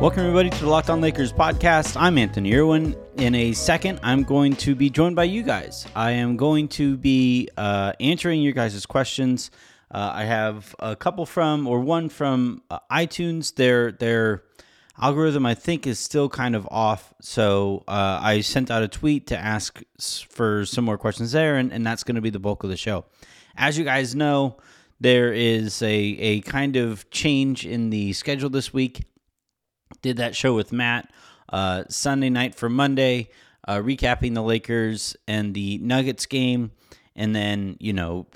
Welcome, everybody, to the Locked On Lakers podcast. I'm Anthony Irwin. In a second, I'm going to be joined by you guys. I am going to be uh, answering your guys' questions. Uh, I have a couple from, or one from uh, iTunes. Their their algorithm, I think, is still kind of off. So uh, I sent out a tweet to ask for some more questions there, and, and that's going to be the bulk of the show. As you guys know, there is a, a kind of change in the schedule this week did that show with Matt uh, Sunday night for Monday, uh, recapping the Lakers and the Nuggets game, and then you know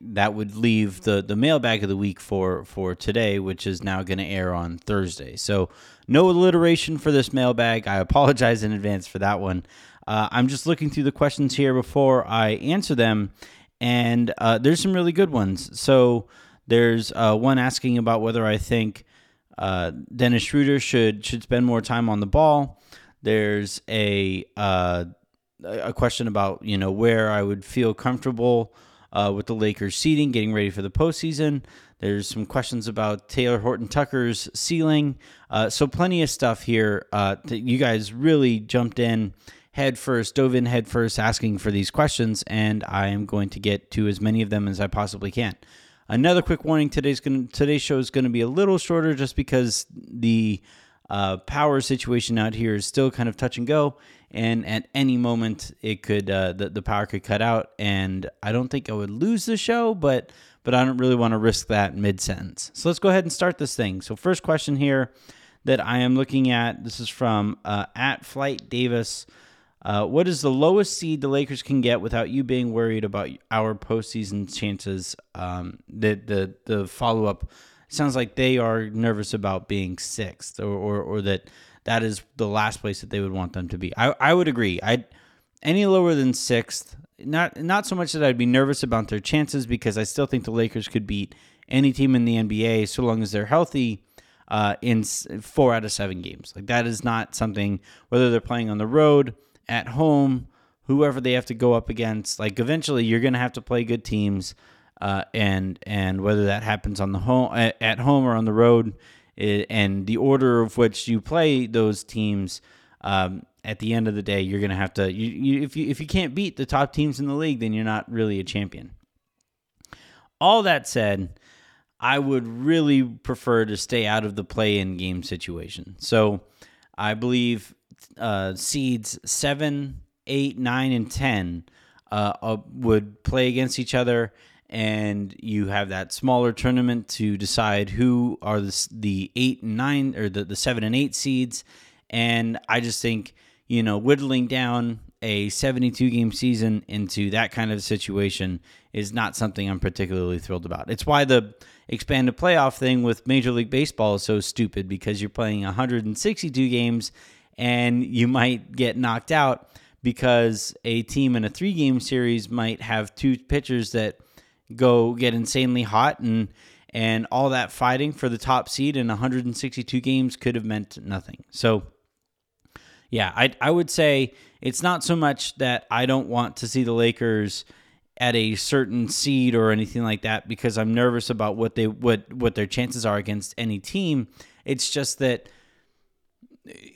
that would leave the the mailbag of the week for for today, which is now going to air on Thursday. So no alliteration for this mailbag. I apologize in advance for that one. Uh, I'm just looking through the questions here before I answer them, and uh, there's some really good ones. So there's uh, one asking about whether I think uh, Dennis Schroeder should should spend more time on the ball. There's a uh, a question about you know where I would feel comfortable uh, with the Lakers seating, getting ready for the postseason. There's some questions about Taylor Horton-Tucker's ceiling. Uh, so plenty of stuff here. Uh, you guys really jumped in head first, dove in head first, asking for these questions, and I am going to get to as many of them as I possibly can. Another quick warning: today's going today's show is going to be a little shorter, just because the uh, power situation out here is still kind of touch and go, and at any moment it could uh, the the power could cut out, and I don't think I would lose the show, but but I don't really want to risk that mid sentence. So let's go ahead and start this thing. So first question here that I am looking at. This is from uh, at Flight Davis. Uh, what is the lowest seed the Lakers can get without you being worried about our postseason chances? Um, the the the follow up sounds like they are nervous about being sixth, or, or or that that is the last place that they would want them to be. I I would agree. I any lower than sixth, not not so much that I'd be nervous about their chances because I still think the Lakers could beat any team in the NBA so long as they're healthy. Uh, in four out of seven games, like that is not something. Whether they're playing on the road at home, whoever they have to go up against. Like eventually, you're going to have to play good teams, uh, and and whether that happens on the home at home or on the road, it, and the order of which you play those teams. Um, at the end of the day, you're going to have to. You, you, if you if you can't beat the top teams in the league, then you're not really a champion. All that said, I would really prefer to stay out of the play-in game situation. So, I believe uh, seeds seven, eight, nine, and ten uh, uh, would play against each other, and you have that smaller tournament to decide who are the, the eight and nine or the, the seven and eight seeds. And I just think you know whittling down a 72 game season into that kind of situation is not something I'm particularly thrilled about. It's why the expanded playoff thing with Major League Baseball is so stupid because you're playing 162 games and you might get knocked out because a team in a three game series might have two pitchers that go get insanely hot and and all that fighting for the top seed in 162 games could have meant nothing. So yeah, I I would say it's not so much that I don't want to see the Lakers at a certain seed or anything like that because I'm nervous about what they what what their chances are against any team. It's just that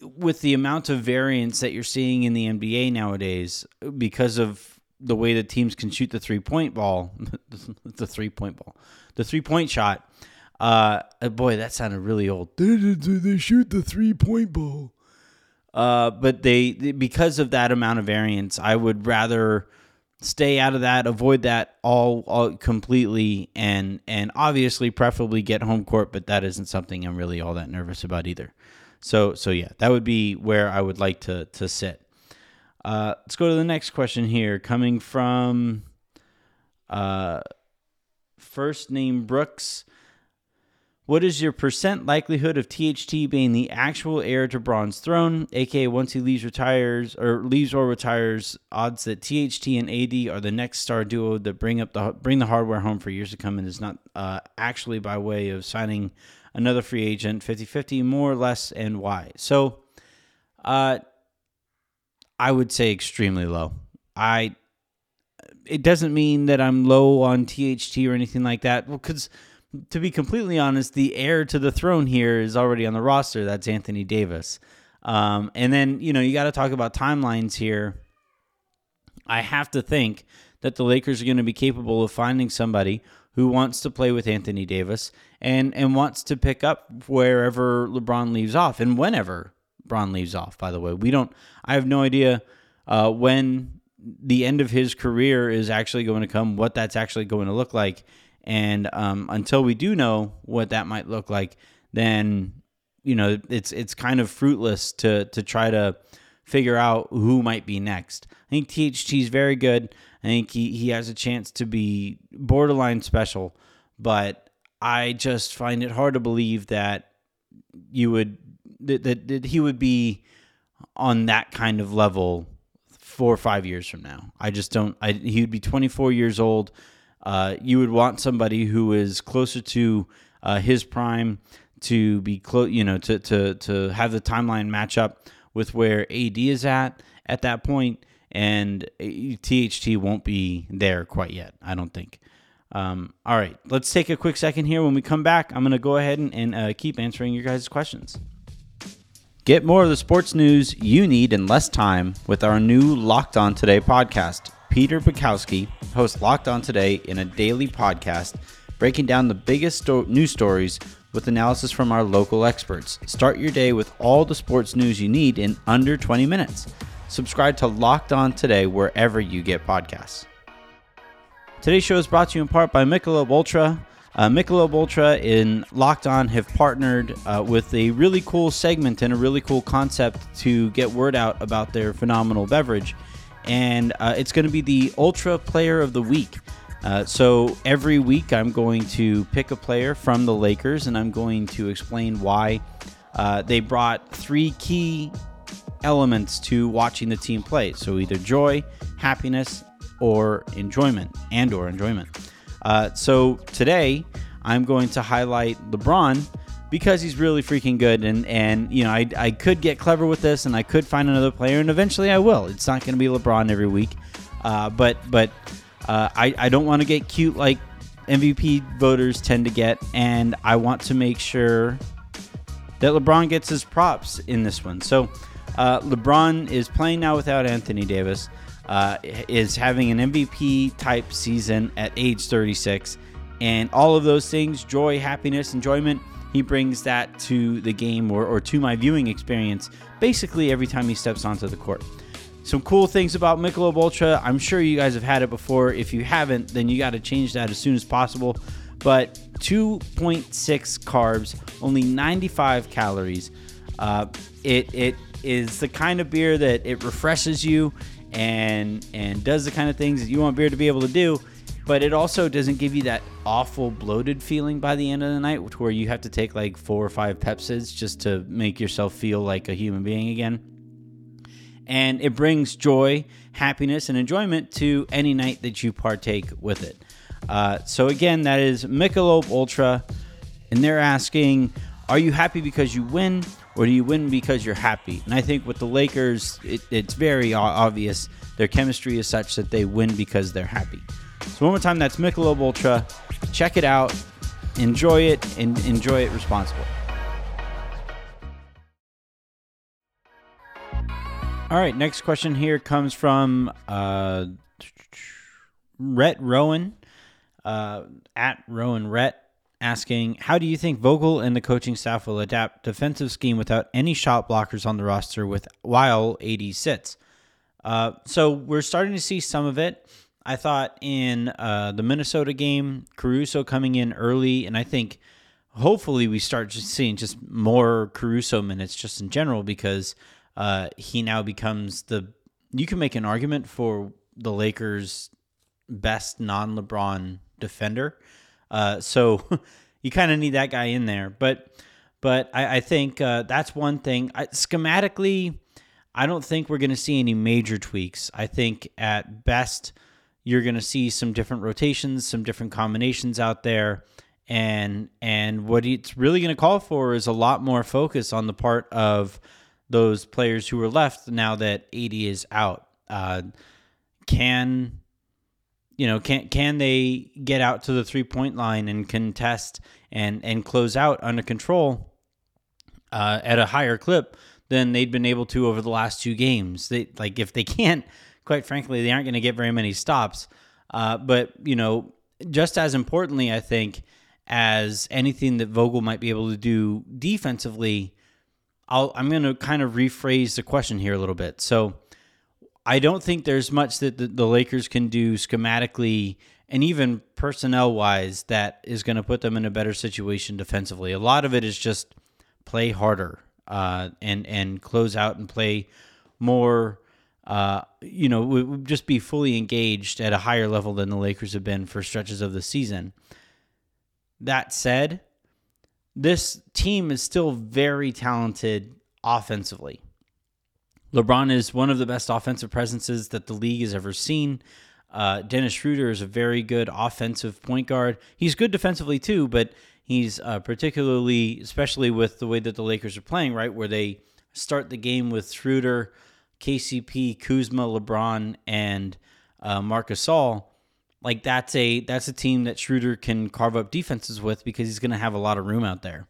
with the amount of variance that you're seeing in the NBA nowadays, because of the way that teams can shoot the three point ball, the three point ball, the three point shot. Uh, boy, that sounded really old. They, they shoot the three point ball. Uh, but they because of that amount of variance, I would rather stay out of that, avoid that all, all completely, and and obviously preferably get home court. But that isn't something I'm really all that nervous about either. So so yeah, that would be where I would like to to sit. Uh, let's go to the next question here, coming from uh, first name Brooks. What is your percent likelihood of THT being the actual heir to Bron's throne, aka once he leaves retires or leaves or retires, odds that THT and AD are the next star duo that bring up the bring the hardware home for years to come and is not uh, actually by way of signing another free agent, 50 50, more or less, and why. So, uh, I would say extremely low. I it doesn't mean that I'm low on THT or anything like that. Well, because to be completely honest, the heir to the throne here is already on the roster. That's Anthony Davis. Um, and then, you know, you got to talk about timelines here. I have to think that the Lakers are going to be capable of finding somebody who wants to play with Anthony Davis and and wants to pick up wherever LeBron leaves off and whenever LeBron leaves off. By the way, we don't. I have no idea uh, when the end of his career is actually going to come, what that's actually going to look like, and um, until we do know what that might look like, then you know it's it's kind of fruitless to to try to figure out who might be next. I think THT is very good. I think he, he has a chance to be borderline special, but I just find it hard to believe that you would that, that, that he would be on that kind of level four or five years from now. I just don't. I, he would be 24 years old. Uh, you would want somebody who is closer to uh, his prime to be close. You know, to to to have the timeline match up with where AD is at at that point, and THT won't be there quite yet. I don't think. Um, all right, let's take a quick second here. When we come back, I'm going to go ahead and, and uh, keep answering your guys' questions. Get more of the sports news you need in less time with our new Locked On Today podcast. Peter Bukowski hosts Locked On Today in a daily podcast, breaking down the biggest sto- news stories with analysis from our local experts. Start your day with all the sports news you need in under 20 minutes. Subscribe to Locked On Today wherever you get podcasts. Today's show is brought to you in part by Michelob Ultra. Uh, Michelob Ultra in Locked On have partnered uh, with a really cool segment and a really cool concept to get word out about their phenomenal beverage. And uh, it's going to be the Ultra Player of the Week. Uh, so every week, I'm going to pick a player from the Lakers and I'm going to explain why uh, they brought three key elements to watching the team play. So either joy, happiness, or enjoyment, and or enjoyment. Uh, so today, I'm going to highlight LeBron because he's really freaking good and and you know I, I could get clever with this and I could find another player and eventually I will. It's not going to be LeBron every week, uh, but but uh, I, I don't want to get cute like MVP voters tend to get, and I want to make sure that LeBron gets his props in this one. So, uh, LeBron is playing now without Anthony Davis, uh, is having an MVP type season at age 36, and all of those things joy, happiness, enjoyment he brings that to the game or, or to my viewing experience basically every time he steps onto the court. Some cool things about Michelob Ultra. I'm sure you guys have had it before. If you haven't, then you got to change that as soon as possible. But 2.6 carbs, only 95 calories. Uh, it it is the kind of beer that it refreshes you and and does the kind of things that you want beer to be able to do. But it also doesn't give you that awful bloated feeling by the end of the night, where you have to take like four or five Pepcids just to make yourself feel like a human being again and it brings joy, happiness, and enjoyment to any night that you partake with it. Uh, so again, that is Michelob Ultra, and they're asking, are you happy because you win, or do you win because you're happy? And I think with the Lakers, it, it's very obvious their chemistry is such that they win because they're happy. So one more time, that's Michelob Ultra. Check it out, enjoy it, and enjoy it responsibly. All right, next question here comes from uh, Rhett Rowan uh, at Rowan Rhett asking, How do you think Vogel and the coaching staff will adapt defensive scheme without any shot blockers on the roster with while AD sits? Uh, so we're starting to see some of it. I thought in uh, the Minnesota game, Caruso coming in early, and I think hopefully we start just seeing just more Caruso minutes just in general because – uh, he now becomes the. You can make an argument for the Lakers' best non-LeBron defender. Uh, so you kind of need that guy in there, but but I, I think uh, that's one thing. I, schematically, I don't think we're going to see any major tweaks. I think at best you're going to see some different rotations, some different combinations out there, and and what it's really going to call for is a lot more focus on the part of those players who are left now that AD is out. Uh, can you know, can can they get out to the three point line and contest and and close out under control uh, at a higher clip than they'd been able to over the last two games? They like if they can't, quite frankly, they aren't going to get very many stops. Uh, but you know, just as importantly, I think as anything that Vogel might be able to do defensively, I'll, I'm going to kind of rephrase the question here a little bit. So I don't think there's much that the, the Lakers can do schematically and even personnel wise that is going to put them in a better situation defensively. A lot of it is just play harder uh, and and close out and play more. Uh, you know, just be fully engaged at a higher level than the Lakers have been for stretches of the season. That said, this team is still very talented offensively. LeBron is one of the best offensive presences that the league has ever seen. Uh, Dennis Schroeder is a very good offensive point guard. He's good defensively too, but he's uh, particularly, especially with the way that the Lakers are playing, right, where they start the game with Schroeder, KCP, Kuzma, LeBron, and uh, Marc Gasol like that's a that's a team that Schroeder can carve up defenses with because he's going to have a lot of room out there.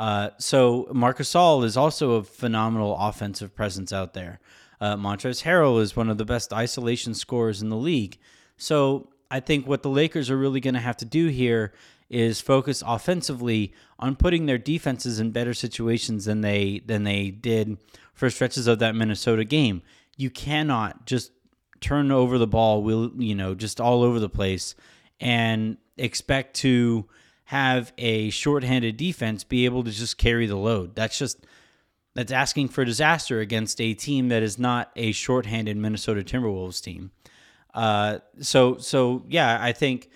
Uh, so Marcus Gasol is also a phenomenal offensive presence out there. Uh, Montrezl Harrell is one of the best isolation scorers in the league. So I think what the Lakers are really going to have to do here is focus offensively on putting their defenses in better situations than they than they did for stretches of that Minnesota game. You cannot just turn over the ball, will you know, just all over the place, and expect to have a shorthanded defense be able to just carry the load. That's just that's asking for disaster against a team that is not a shorthanded Minnesota Timberwolves team. Uh, so so yeah, I think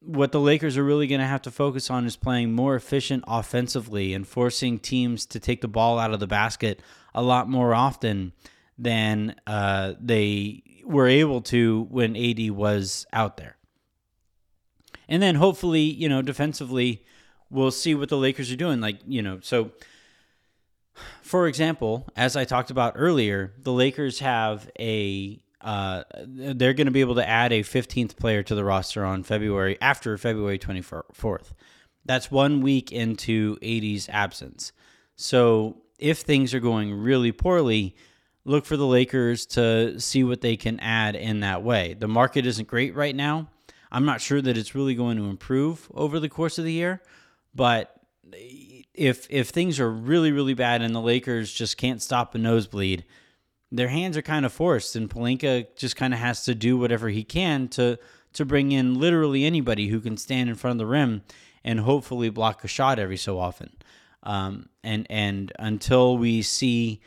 what the Lakers are really going to have to focus on is playing more efficient offensively and forcing teams to take the ball out of the basket a lot more often than uh, they were able to when AD was out there. And then hopefully, you know, defensively, we'll see what the Lakers are doing. Like, you know, so for example, as I talked about earlier, the Lakers have a uh, they're going to be able to add a 15th player to the roster on February after February 24th. That's one week into AD's absence. So if things are going really poorly, look for the Lakers to see what they can add in that way. The market isn't great right now. I'm not sure that it's really going to improve over the course of the year, but if if things are really really bad and the Lakers just can't stop a nosebleed, their hands are kind of forced, and Pelinka just kind of has to do whatever he can to to bring in literally anybody who can stand in front of the rim and hopefully block a shot every so often. Um, and and until we see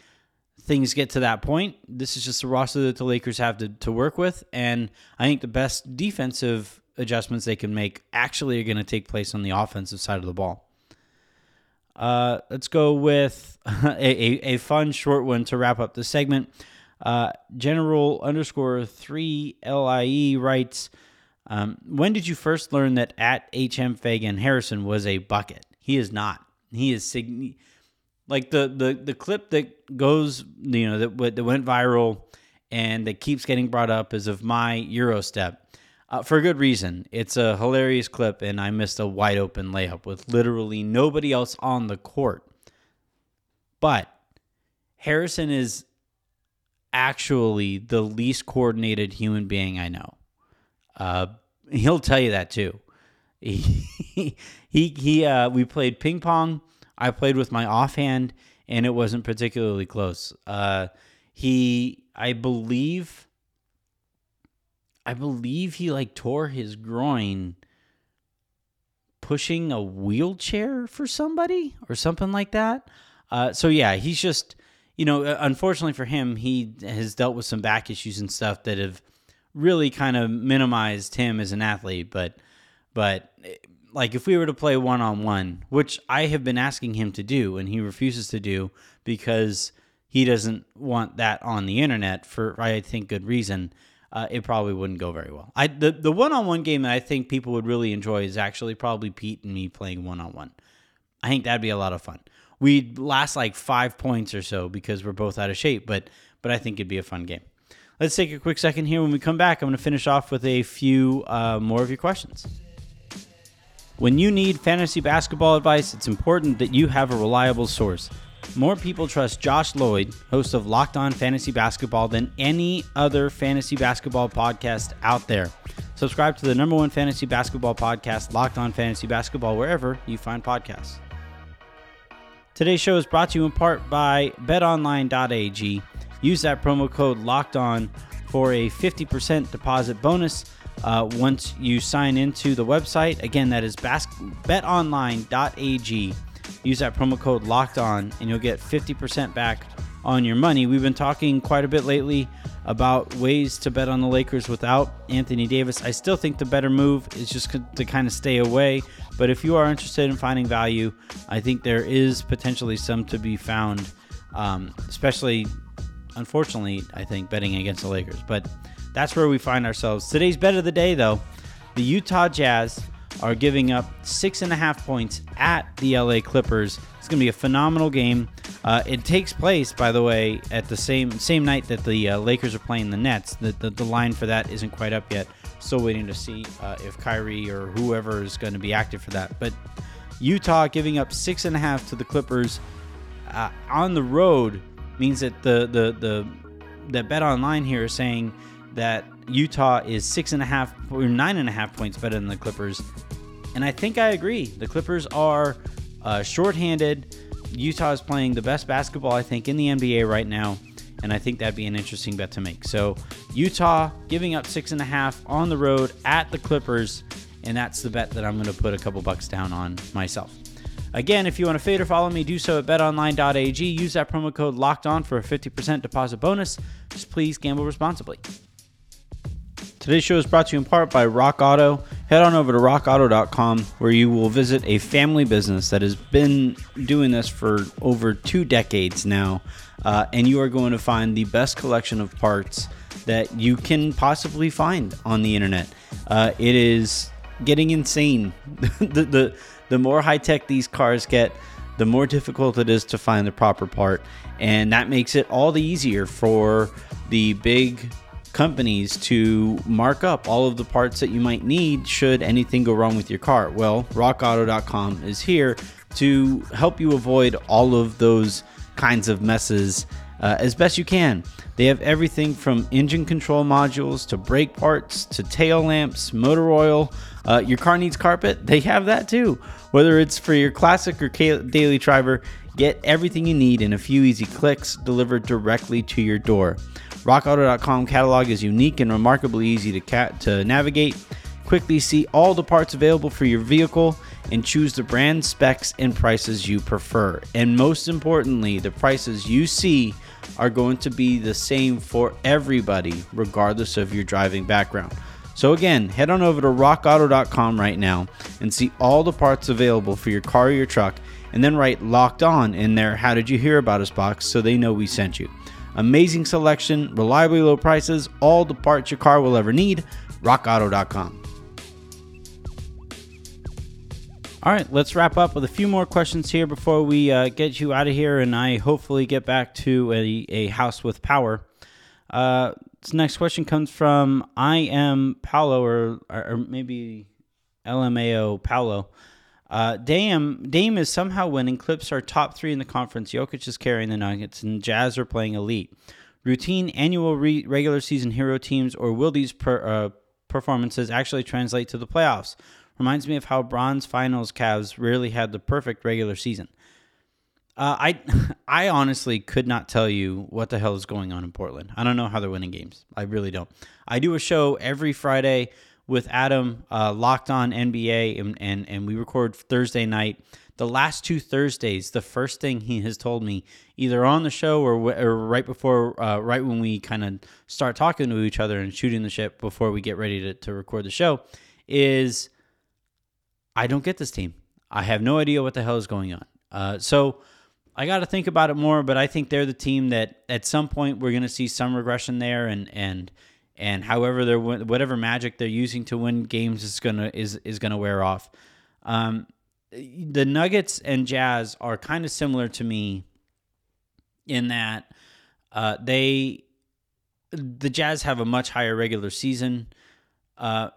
things get to that point, this is just the roster that the Lakers have to, to work with. And I think the best defensive adjustments they can make actually are going to take place on the offensive side of the ball. Uh, let's go with a, a, a, fun short one to wrap up the segment. Uh, General underscore 3 LIE writes, um, When did you first learn that at HM Faigen Harrison was a bucket? He is not. He is sig- like the the the clip that goes, you know, that that went viral and that keeps getting brought up is of my Euro step. Uh, for good reason. It's a hilarious clip, and I missed a wide open layup with literally nobody else on the court. But Harrison is actually the least coordinated human being I know. Uh, he'll tell you that too. He he, he uh, we played ping pong I played with my offhand, and it wasn't particularly close. Uh, he, I believe, I believe he like tore his groin pushing a wheelchair for somebody or something like that. Uh, so yeah, he's just, you know, uh, unfortunately for him, he has dealt with some back issues and stuff that have really kind of minimized him as an athlete. But, but like if we were to play one on one, which I have been asking him to do and he refuses to do because he doesn't want that on the internet for I think good reason. Uh, it probably wouldn't go very well. I the the one on one game that I think people would really enjoy is actually probably Pete and me playing one on one. I think that'd be a lot of fun. We'd last like five points or so because we're both out of shape, but but I think it'd be a fun game. Let's take a quick second here. When we come back, I'm going to finish off with a few uh, more of your questions. When you need fantasy basketball advice, it's important that you have a reliable source. More people trust Josh Lloyd, host of Locked On Fantasy Basketball, than any other fantasy basketball podcast out there. Subscribe to the number one fantasy basketball podcast, Locked On Fantasy Basketball, wherever you find podcasts. Today's show is brought to you in part by betonline.ag. Use that promo code locked on for a 50% deposit bonus uh, once you sign into the website. Again, that is bas- betonline.ag. Use that promo code locked on and you'll get 50% back on your money. We've been talking quite a bit lately about ways to bet on the Lakers without Anthony Davis. I still think the better move is just to kind of stay away. But if you are interested in finding value, I think there is potentially some to be found, um, especially, unfortunately, I think betting against the Lakers. But that's where we find ourselves. Today's bet of the day, though, the Utah Jazz are giving up six and a half points at the LA Clippers. It's going to be a phenomenal game. Uh, it takes place, by the way, at the same same night that the uh, Lakers are playing the Nets. The, the, the line for that isn't quite up yet. Still waiting to see uh, if Kyrie or whoever is going to be active for that. But Utah giving up six and a half to the Clippers uh, on the road means that the the the that bet online here is saying that Utah is six and a half or nine and a half points better than the Clippers. And I think I agree. The Clippers are uh, shorthanded. Utah is playing the best basketball, I think, in the NBA right now. And I think that'd be an interesting bet to make. So, Utah giving up six and a half on the road at the Clippers. And that's the bet that I'm going to put a couple bucks down on myself. Again, if you want to fade or follow me, do so at betonline.ag. Use that promo code locked on for a 50% deposit bonus. Just please gamble responsibly. Today's show is brought to you in part by Rock Auto. Head on over to rockauto.com where you will visit a family business that has been doing this for over two decades now. Uh, and you are going to find the best collection of parts that you can possibly find on the internet. Uh, it is getting insane. the, the, the more high tech these cars get, the more difficult it is to find the proper part. And that makes it all the easier for the big companies to mark up all of the parts that you might need should anything go wrong with your car. Well, rockauto.com is here to help you avoid all of those kinds of messes uh, as best you can. They have everything from engine control modules to brake parts to tail lamps, motor oil. Uh, your car needs carpet, they have that too. Whether it's for your classic or daily driver, get everything you need in a few easy clicks delivered directly to your door. RockAuto.com catalog is unique and remarkably easy to, cat- to navigate. Quickly see all the parts available for your vehicle and choose the brand specs and prices you prefer. And most importantly, the prices you see are going to be the same for everybody, regardless of your driving background. So, again, head on over to rockauto.com right now and see all the parts available for your car or your truck, and then write locked on in there. How did you hear about us box so they know we sent you? Amazing selection, reliably low prices, all the parts your car will ever need. RockAuto.com. All right, let's wrap up with a few more questions here before we uh, get you out of here and I hopefully get back to a, a house with power. Uh, next question comes from I am Paulo or, or maybe LMAO Paulo. Uh, Dame Dame is somehow winning. Clips are top three in the conference. Jokic is carrying the Nuggets, and Jazz are playing elite. Routine annual re- regular season hero teams, or will these per, uh, performances actually translate to the playoffs? Reminds me of how Bron's finals Cavs rarely had the perfect regular season. Uh, I I honestly could not tell you what the hell is going on in Portland. I don't know how they're winning games. I really don't. I do a show every Friday with Adam, uh, Locked On NBA, and, and, and we record Thursday night. The last two Thursdays, the first thing he has told me, either on the show or, or right before, uh, right when we kind of start talking to each other and shooting the ship before we get ready to, to record the show, is I don't get this team. I have no idea what the hell is going on. Uh, so I got to think about it more, but I think they're the team that at some point we're going to see some regression there, and and and however they're whatever magic they're using to win games is gonna is is gonna wear off. Um, the Nuggets and Jazz are kind of similar to me in that uh, they the Jazz have a much higher regular season. Uh,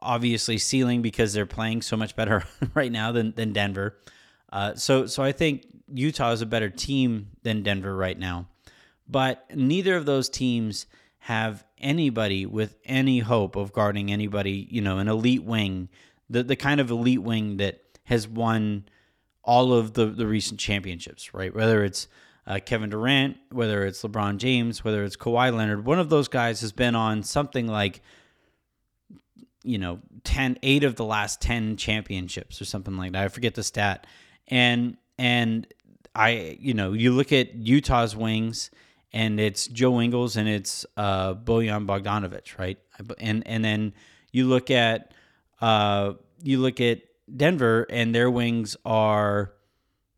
obviously ceiling because they're playing so much better right now than than Denver. Uh, so so I think Utah is a better team than Denver right now, but neither of those teams have anybody with any hope of guarding anybody. You know, an elite wing, the the kind of elite wing that has won all of the the recent championships, right? Whether it's uh, Kevin Durant, whether it's LeBron James, whether it's Kawhi Leonard, one of those guys has been on something like you know 10 8 of the last 10 championships or something like that i forget the stat and and i you know you look at utah's wings and it's joe ingles and it's uh bojan bogdanovic right? And and then you look at uh you look at denver and their wings are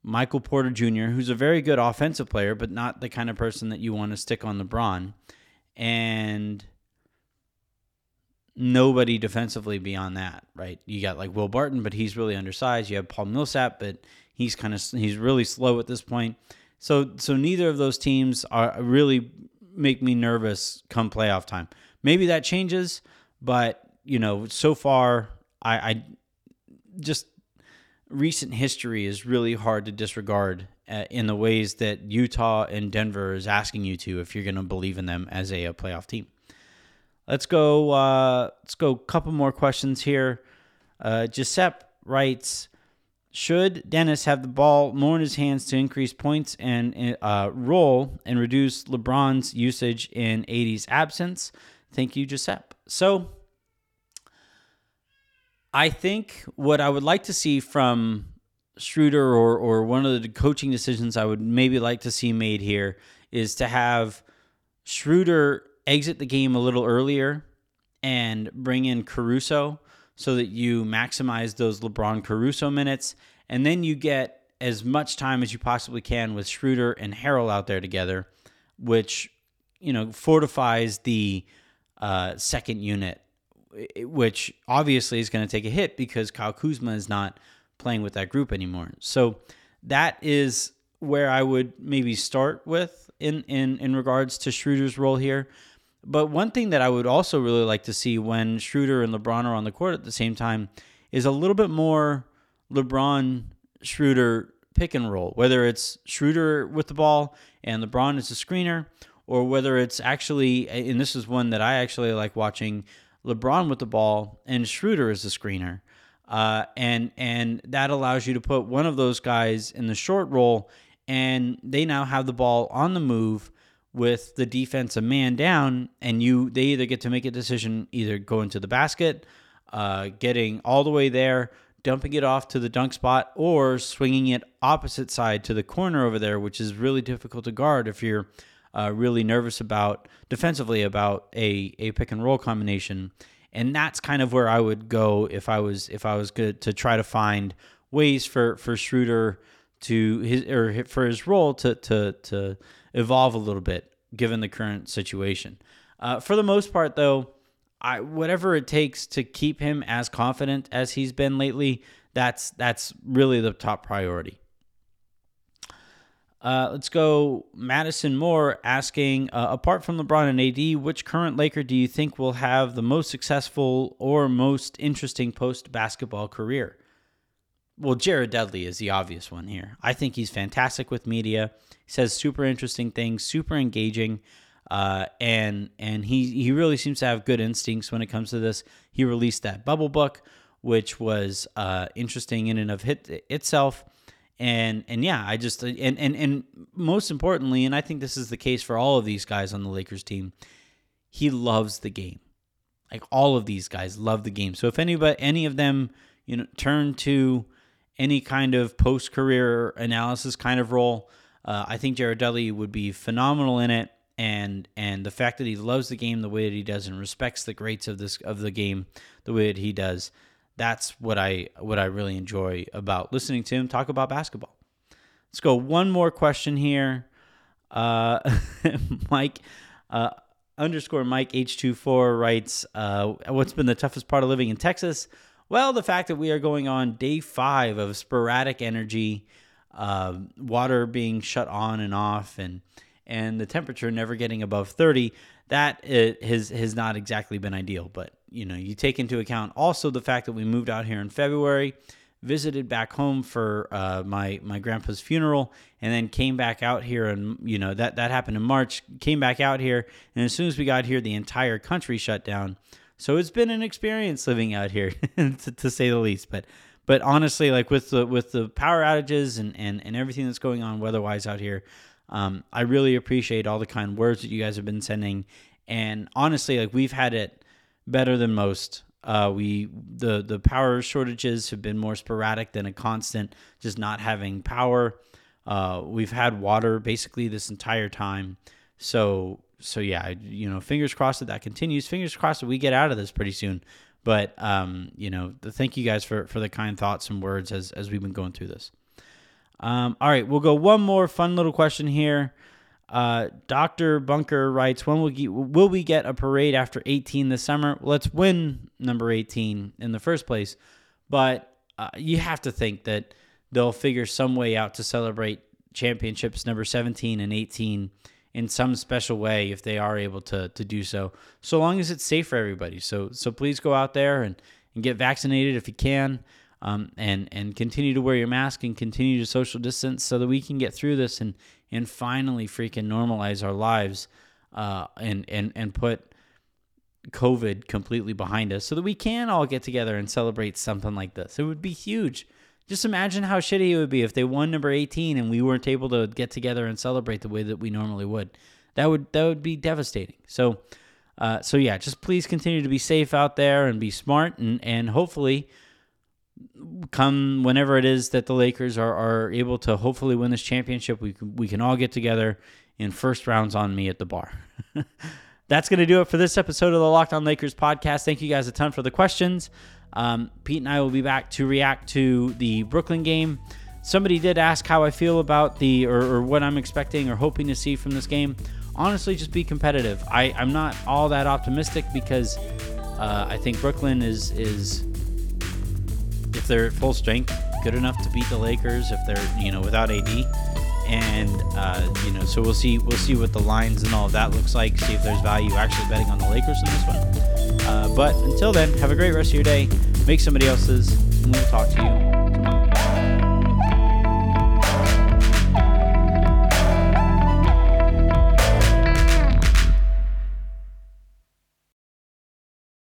michael porter jr who's a very good offensive player but not the kind of person that you want to stick on lebron. And nobody defensively beyond that, right? You got like Will Barton, but he's really undersized. You have Paul Millsap, but he's kind of he's really slow at this point. So so neither of those teams are really make me nervous come playoff time. Maybe that changes, but you know, so far I, I just recent history is really hard to disregard uh, in the ways that Utah and Denver is asking you to if you're going to believe in them as a, a playoff team. Let's go. Uh, let's go. Couple more questions here. Uh, Giuseppe writes: Should Dennis have the ball more in his hands to increase points and uh, role and reduce LeBron's usage in AD's absence? Thank you, Giuseppe. So, I think what I would like to see from Schroeder or or one of the coaching decisions I would maybe like to see made here is to have Schroeder exit the game a little earlier and bring in Caruso so that you maximize those LeBron Caruso minutes. And then you get as much time as you possibly can with Schroeder and Harrell out there together, which, you know, fortifies the uh, second unit, which obviously is going to take a hit because Kyle Kuzma is not playing with that group anymore. So that is where I would maybe start with in in in regards to Schroeder's role here. But one thing that I would also really like to see when Schroeder and LeBron are on the court at the same time is a little bit more LeBron Schroeder pick and roll, whether it's Schroeder with the ball and LeBron is a screener, or whether it's actually, and this is one that I actually like watching LeBron with the ball and Schroeder is a screener. Uh, and and that allows you to put one of those guys in the short roll, and they now have the ball on the move with the defense a man down, and you they either get to make a decision, either go into the basket, uh, getting all the way there, dumping it off to the dunk spot, or swinging it opposite side to the corner over there, which is really difficult to guard if you're uh, really nervous about defensively about a a pick and roll combination. And that's kind of where I would go if I was if I was good to try to find ways for for Schroeder to his or for his role to to to evolve a little bit given the current situation. Uh, for the most part, though, I whatever it takes to keep him as confident as he's been lately, that's that's really the top priority. Uh, let's go. Madison Moore asking, uh, apart from LeBron and AD, which current Laker do you think will have the most successful or most interesting post basketball career? well, Jared Dudley is the obvious one here. I think he's fantastic with media. Says super interesting things, super engaging, uh, and and he he really seems to have good instincts when it comes to this. He released that bubble book, which was uh, interesting in and of it, itself. And and yeah, I just and and and most importantly, and I think this is the case for all of these guys on the Lakers team, he loves the game. Like all of these guys love the game. So if anybody any of them, you know, turn to any kind of post career analysis kind of role. Uh, I think Jared Dudley would be phenomenal in it, and and the fact that he loves the game the way that he does and respects the greats of this of the game the way that he does, that's what I what I really enjoy about listening to him talk about basketball. Let's go one more question here, uh, Mike. Uh, underscore Mike H24 writes, uh, What's been the toughest part of living in Texas? Well, the fact that we are going on day five of sporadic energy, uh, water being shut on and off, and and the temperature never getting above 30, that has has not exactly been ideal. But you know, you take into account also the fact that we moved out here in February, visited back home for uh, my my grandpa's funeral, and then came back out here, and you know that that happened in March. Came back out here, and as soon as we got here, the entire country shut down. So it's been an experience living out here, to, to say the least. But but honestly, like with the with the power outages and and, and everything that's going on weather-wise out here, um, I really appreciate all the kind words that you guys have been sending. And honestly, like we've had it better than most. Uh, we the the power shortages have been more sporadic than a constant, just not having power. Uh, we've had water basically this entire time. So so yeah, you know, fingers crossed that that continues. Fingers crossed that we get out of this pretty soon. But um, you know, thank you guys for for the kind thoughts and words as as we've been going through this. Um, all right, we'll go one more fun little question here. Uh, Doctor Bunker writes, "When will we, will we get a parade after 18 this summer? Let's win number 18 in the first place, but uh, you have to think that they'll figure some way out to celebrate championships number 17 and 18 in some special way if they are able to to do so so long as it's safe for everybody so so please go out there and and get vaccinated if you can um, and and continue to wear your mask and continue to social distance so that we can get through this and and finally freaking normalize our lives uh, and and and put COVID completely behind us so that we can all get together and celebrate something like this. It would be huge. Just imagine how shitty it would be if they won number 18 and we weren't able to get together and celebrate the way that we normally would. That would that would be devastating. So uh, so yeah, just please continue to be safe out there and be smart and and hopefully come whenever it is that the Lakers are, are able to hopefully win this championship, we can, we can all get together in first rounds on me at the bar. That's going to do it for this episode of the Locked On Lakers podcast. Thank you guys a ton for the questions. Um, Pete and I will be back to react to the Brooklyn game. Somebody did ask how I feel about the or, or what I'm expecting or hoping to see from this game. Honestly, just be competitive. I, I'm not all that optimistic because uh, I think Brooklyn is is if they're at full strength, good enough to beat the Lakers. If they're you know without AD, and uh, you know so we'll see we'll see what the lines and all of that looks like. See if there's value actually betting on the Lakers in this one. Uh, but until then, have a great rest of your day. Make somebody else's, and we'll talk to you